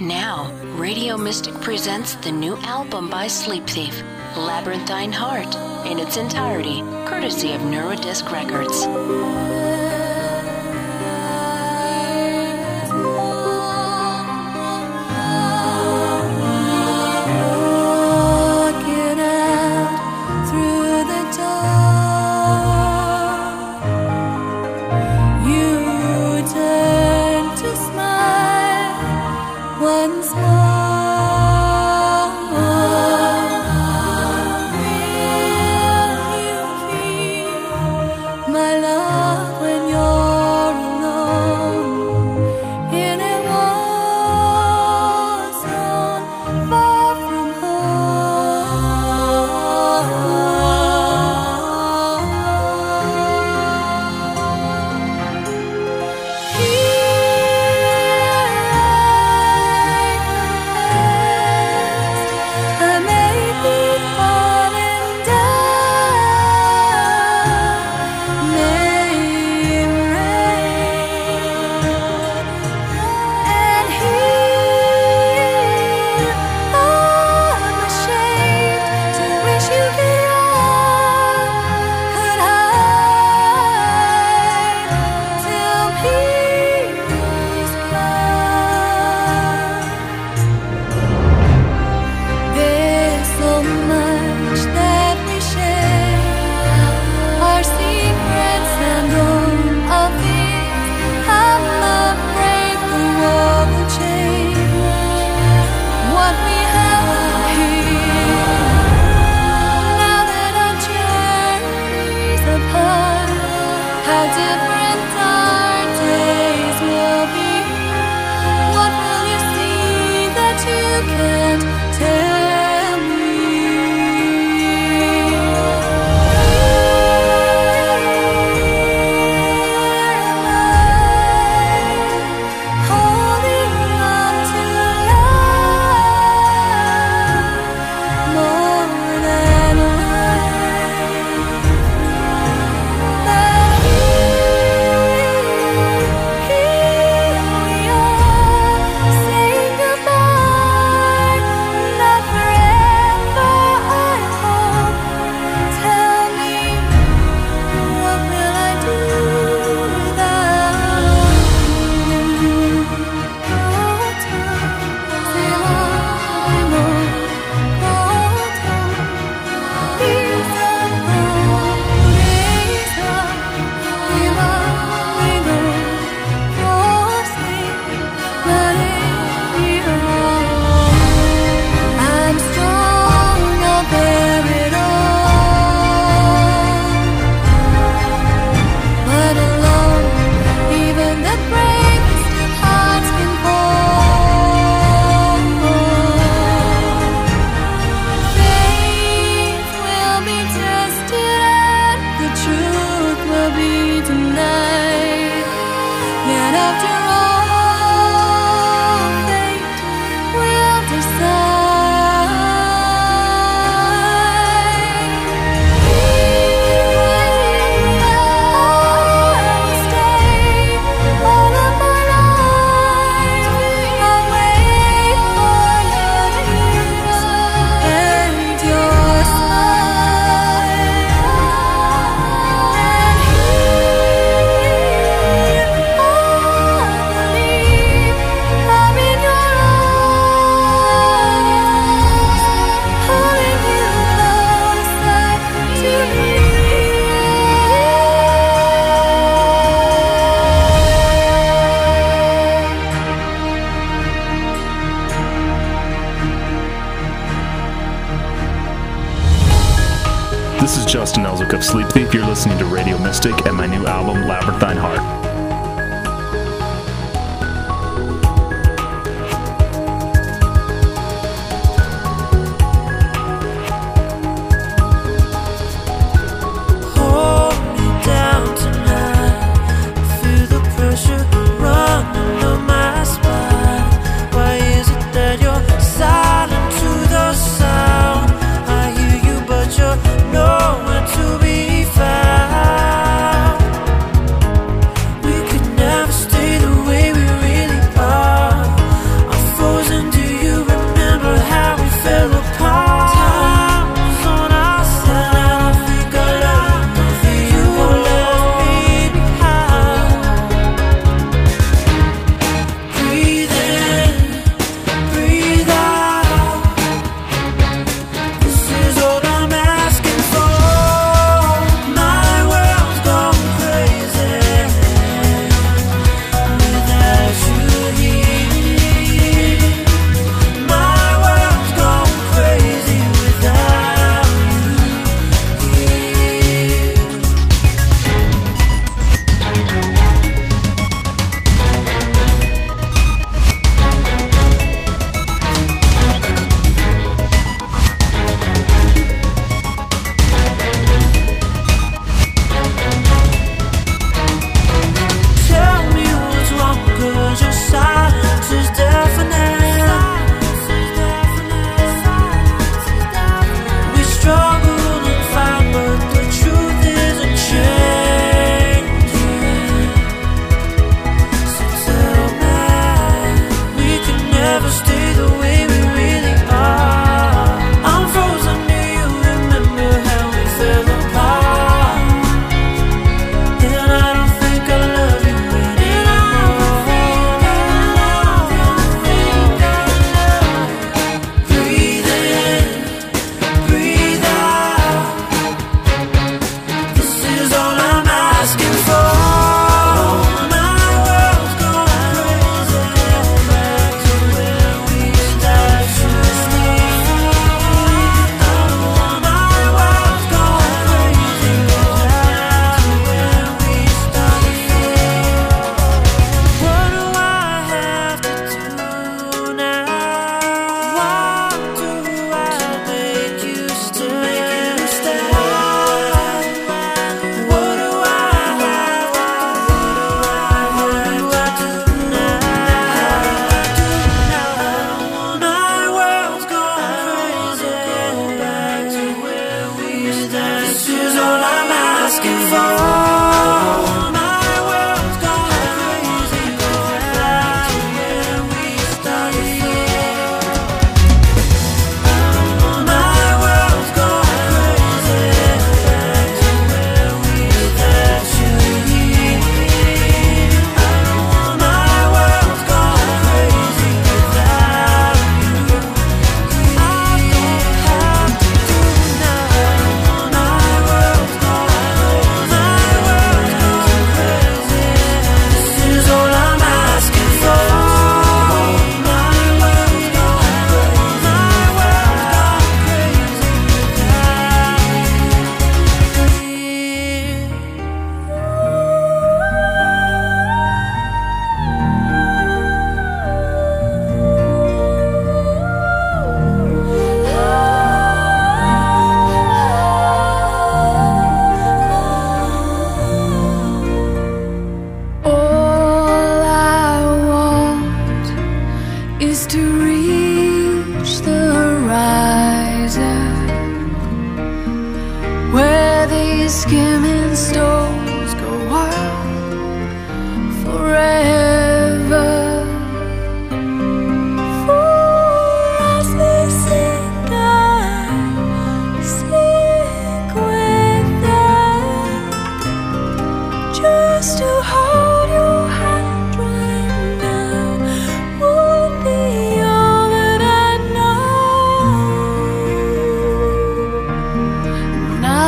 Now, Radio Mystic presents the new album by Sleepthief, Labyrinthine Heart, in its entirety, courtesy of Neurodisc Records.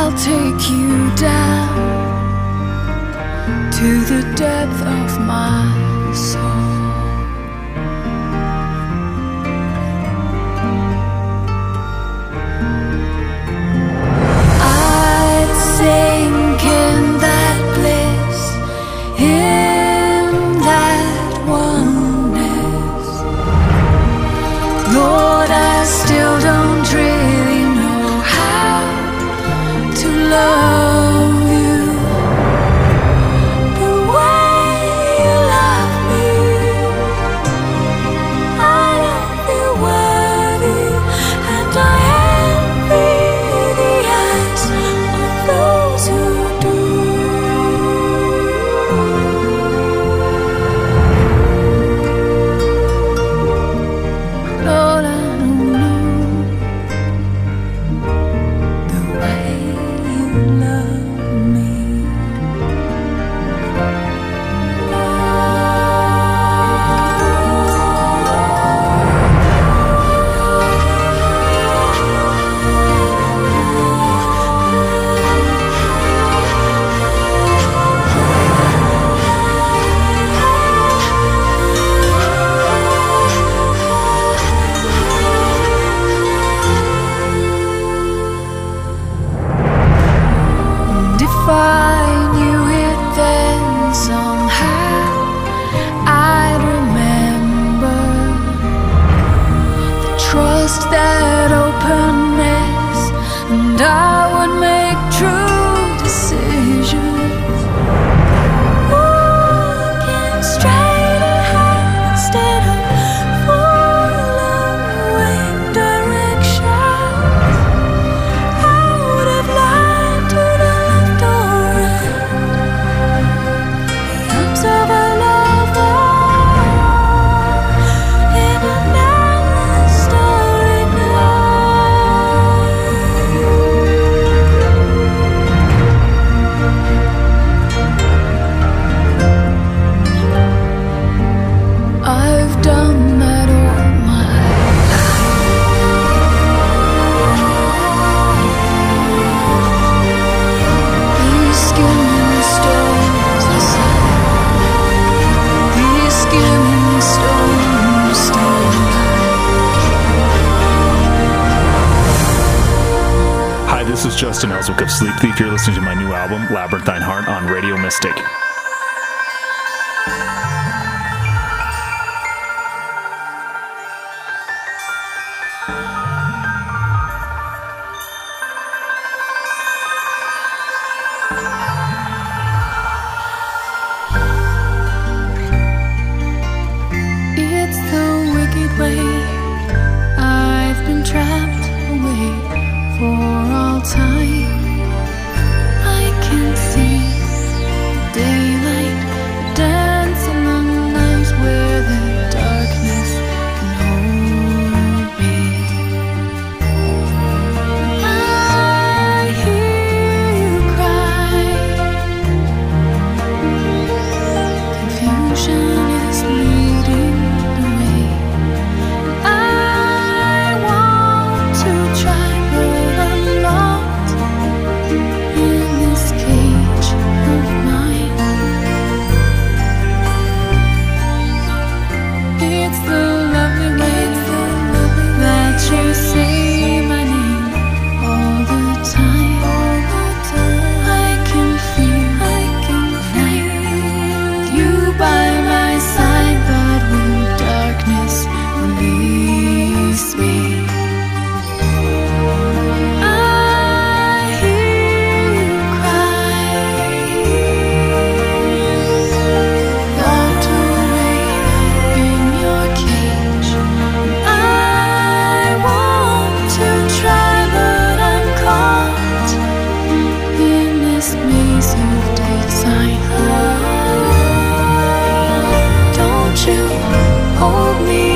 I'll take you down to the depth of my Sleepthief, you're listening to my new album, Labyrinthine Heart, on Radio Mystic. Hold me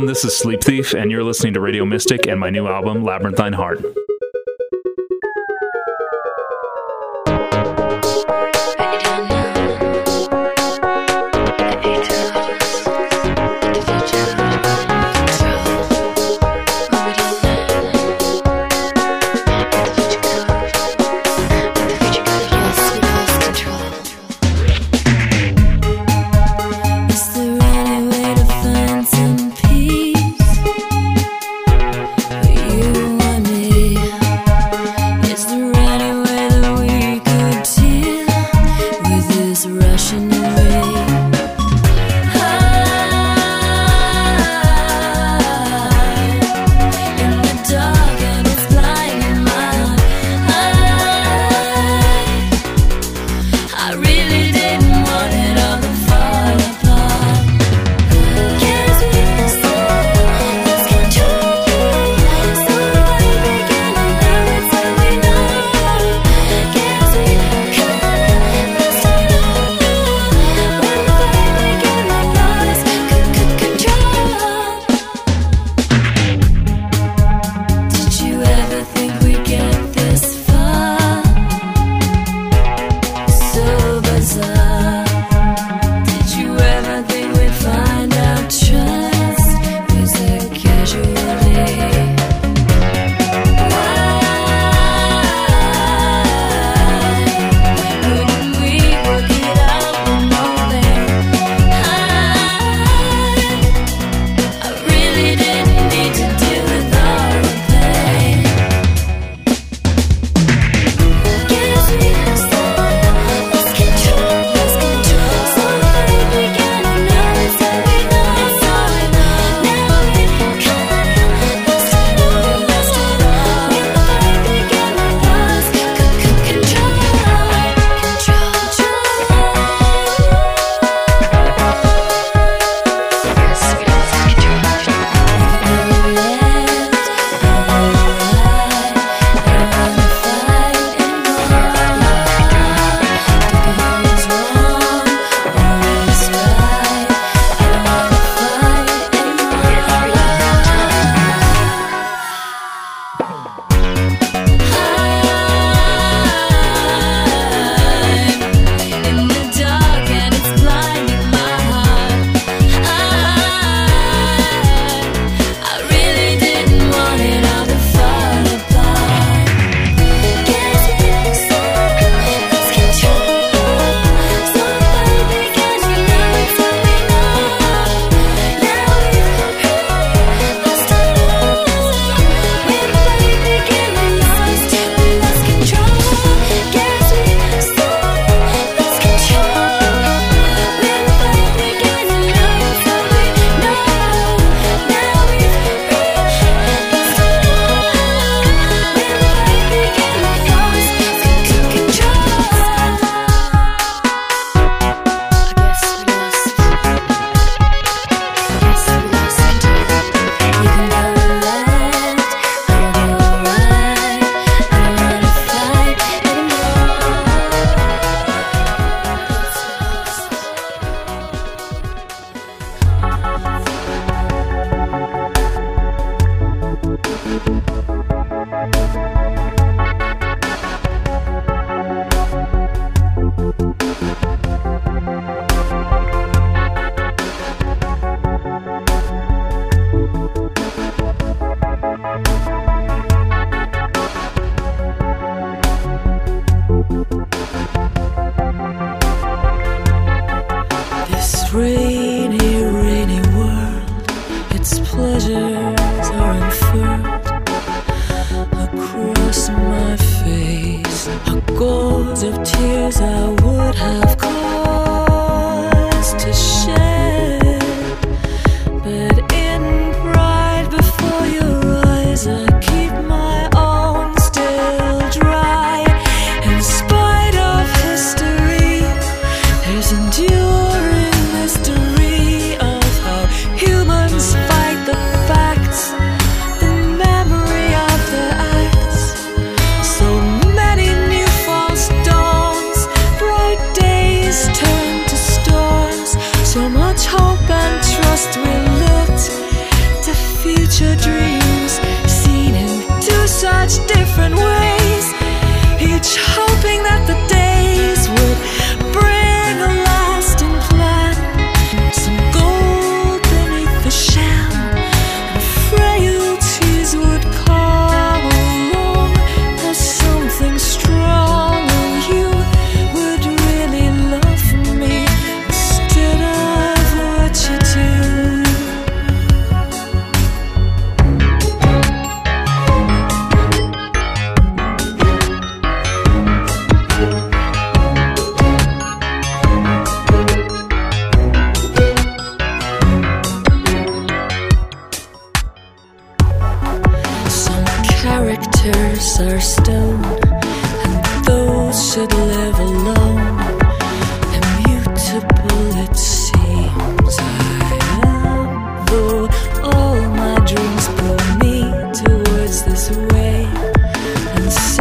everyone. This is Sleepthief, and you're listening to Radio Mystic and my new album, Labyrinthine Heart.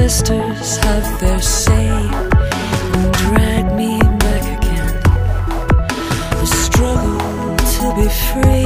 sisters have their say and drag me back again. The struggle to be free.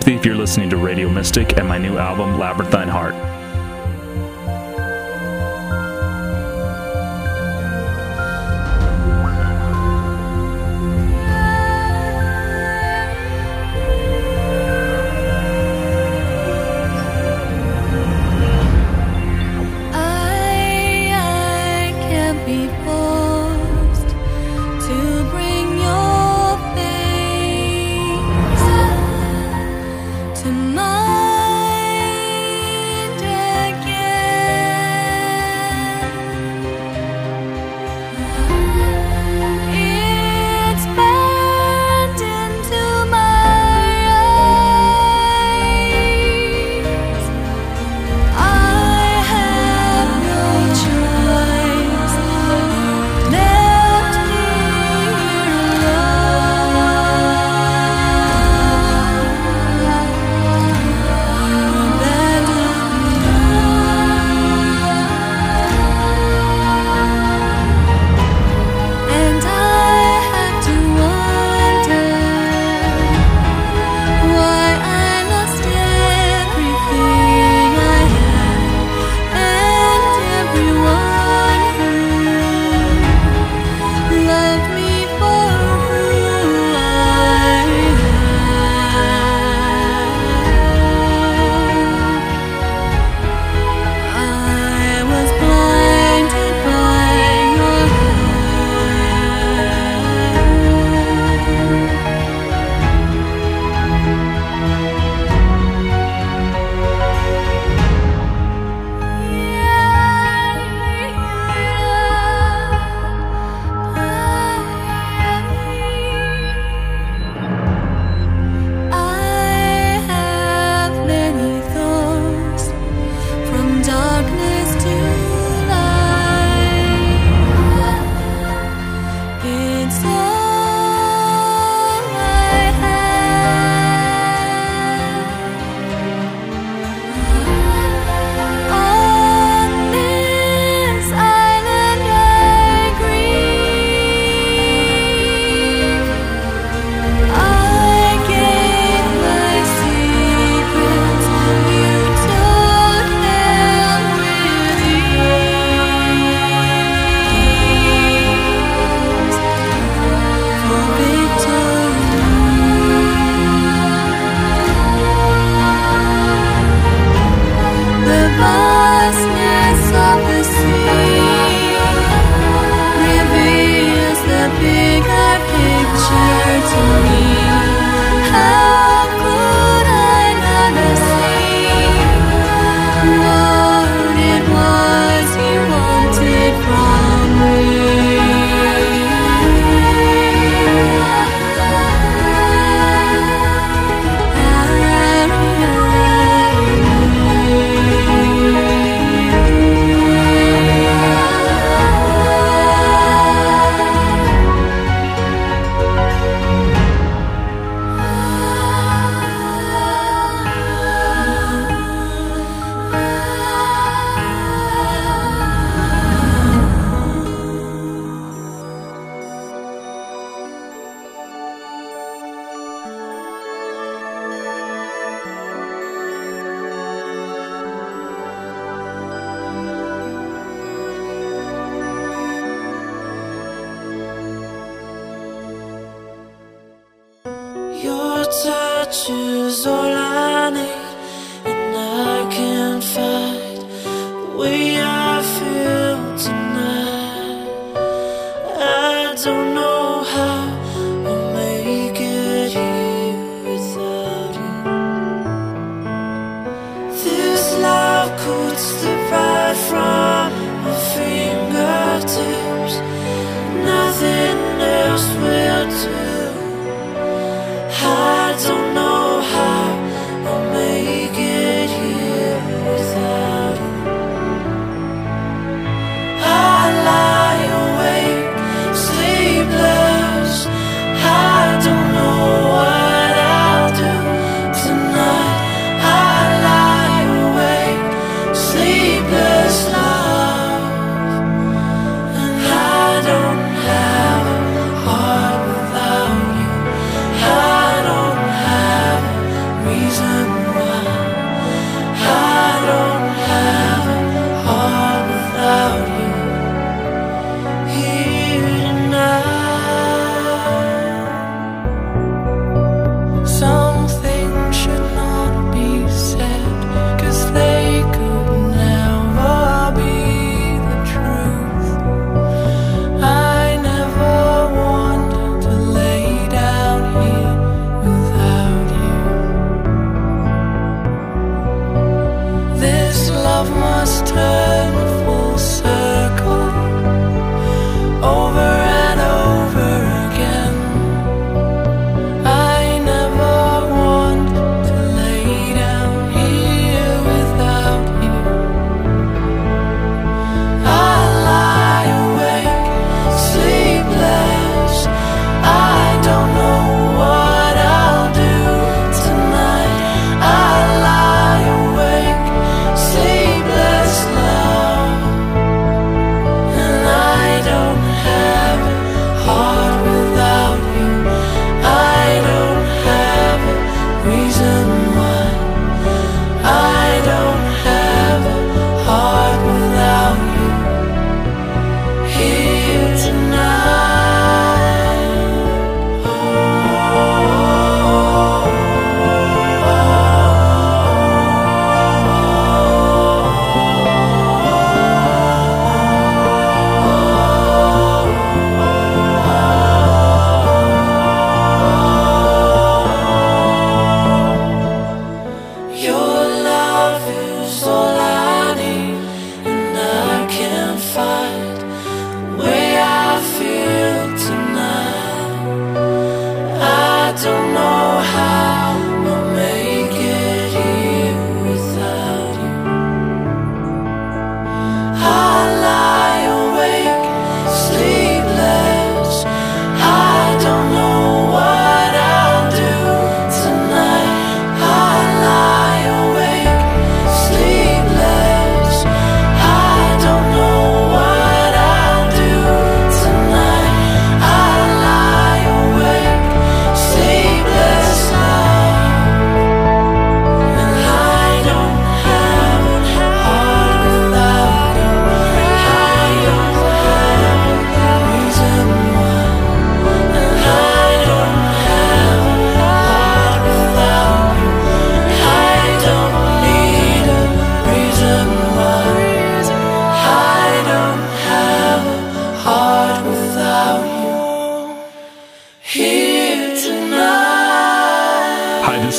If Thief, you're listening to Radio Mystic and my new album, Labyrinthine Heart. I, I can't be.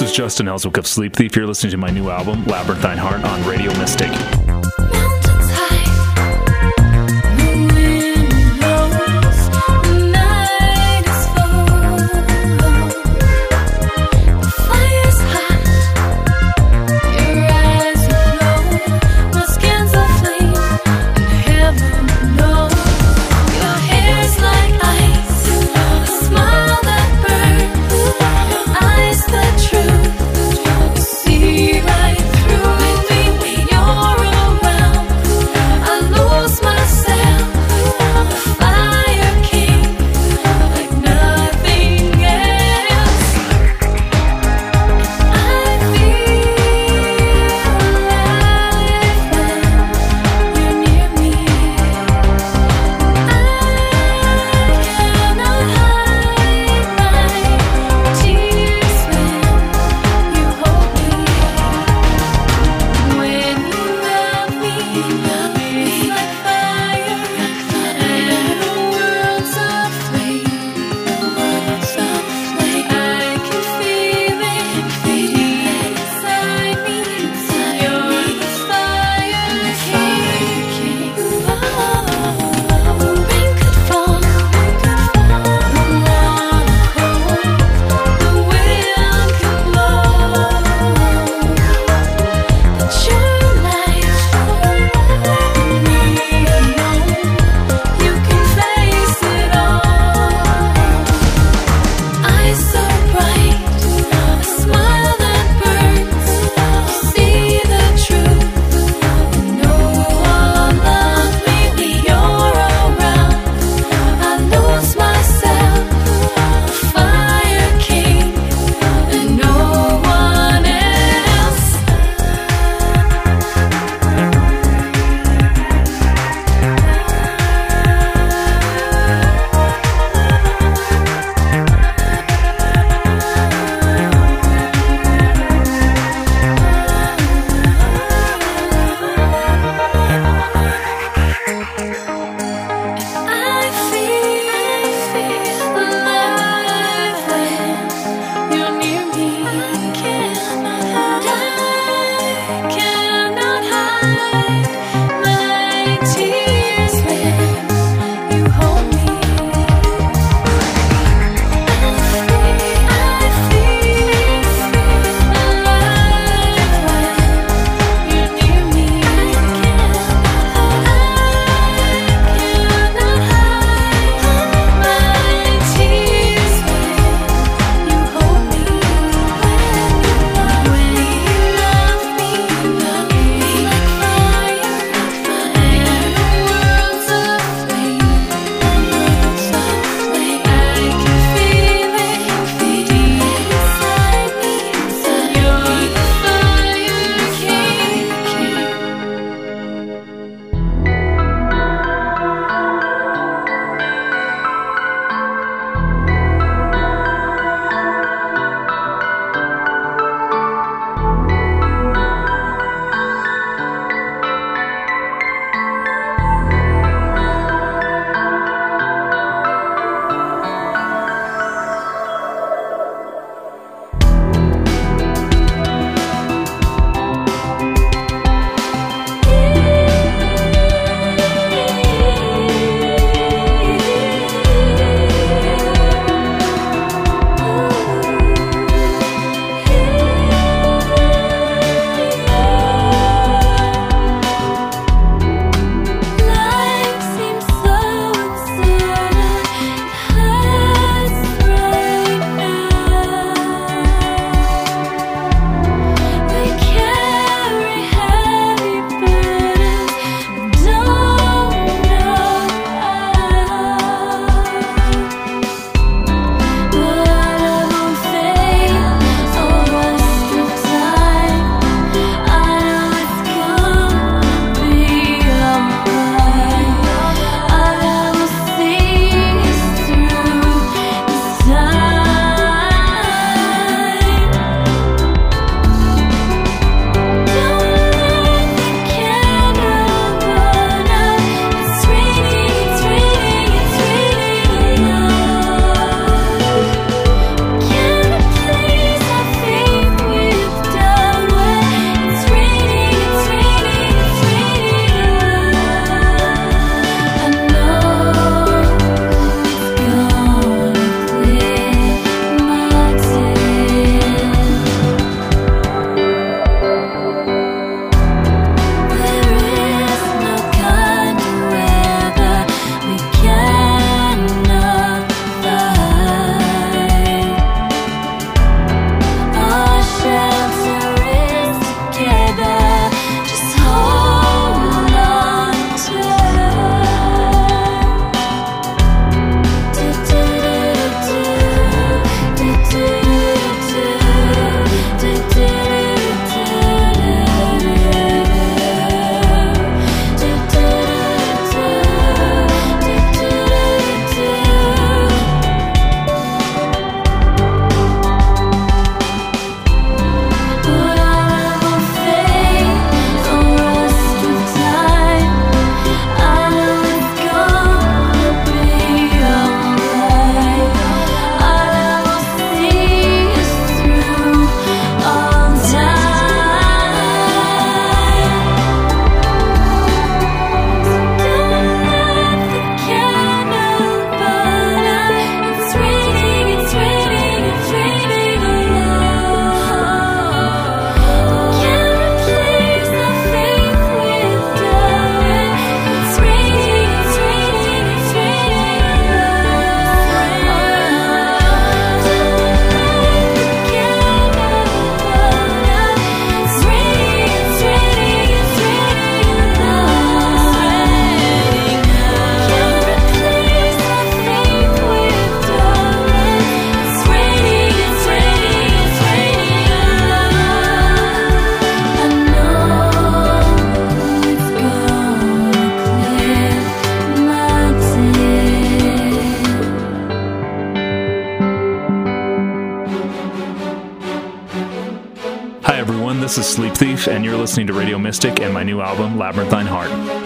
This is Justin Elswick of Sleepthief. You're listening to my new album, Labyrinthine Heart, on Radio Mystic. Sleepthief, and you're listening to Radio Mystic and my new album, Labyrinthine Heart.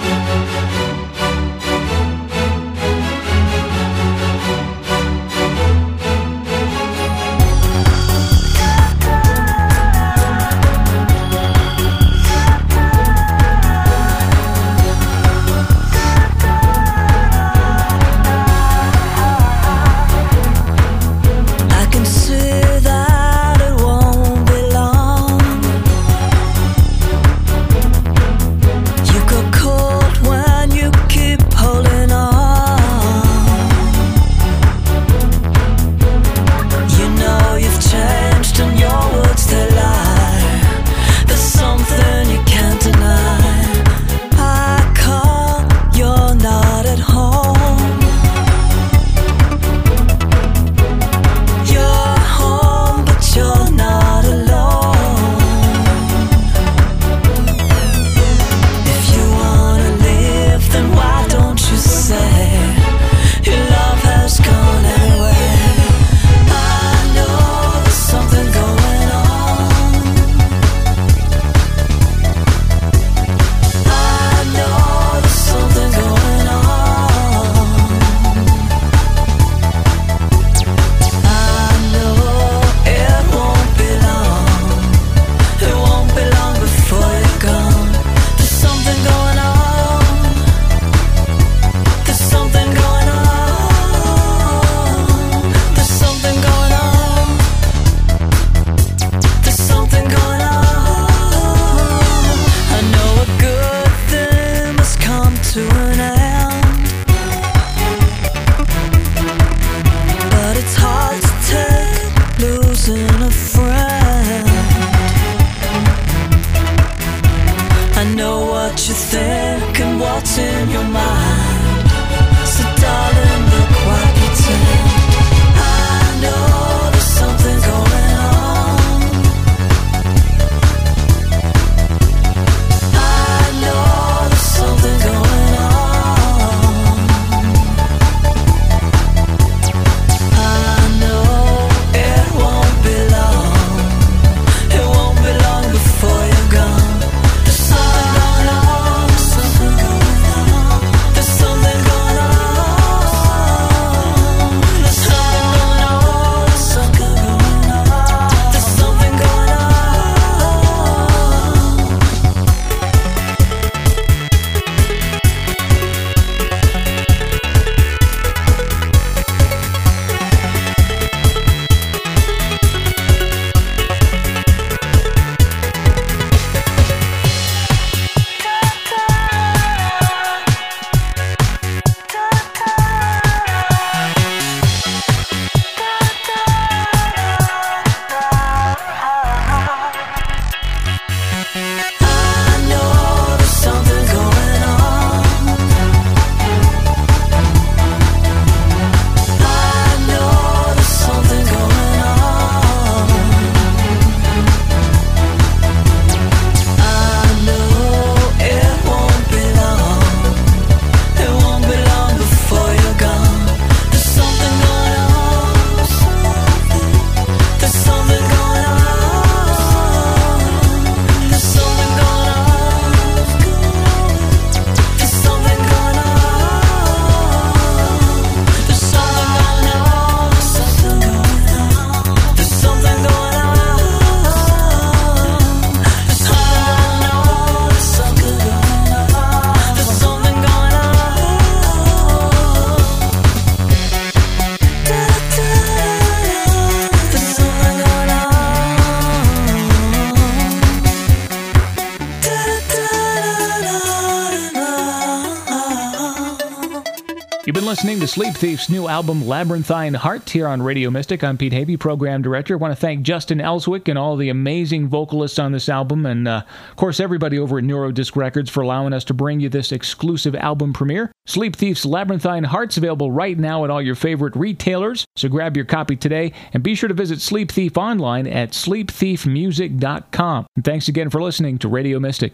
Sleepthief's new album, Labyrinthine Heart, here on Radio Mystic. I'm Pete Havey, program director. I want to thank Justin Elswick and all the amazing vocalists on this album, and uh, of course, everybody over at Neurodisc Records for allowing us to bring you this exclusive album premiere. Sleepthief's Labyrinthine Heart's available right now at all your favorite retailers, so grab your copy today and be sure to visit Sleepthief online at sleepthiefmusic.com. And thanks again for listening to Radio Mystic.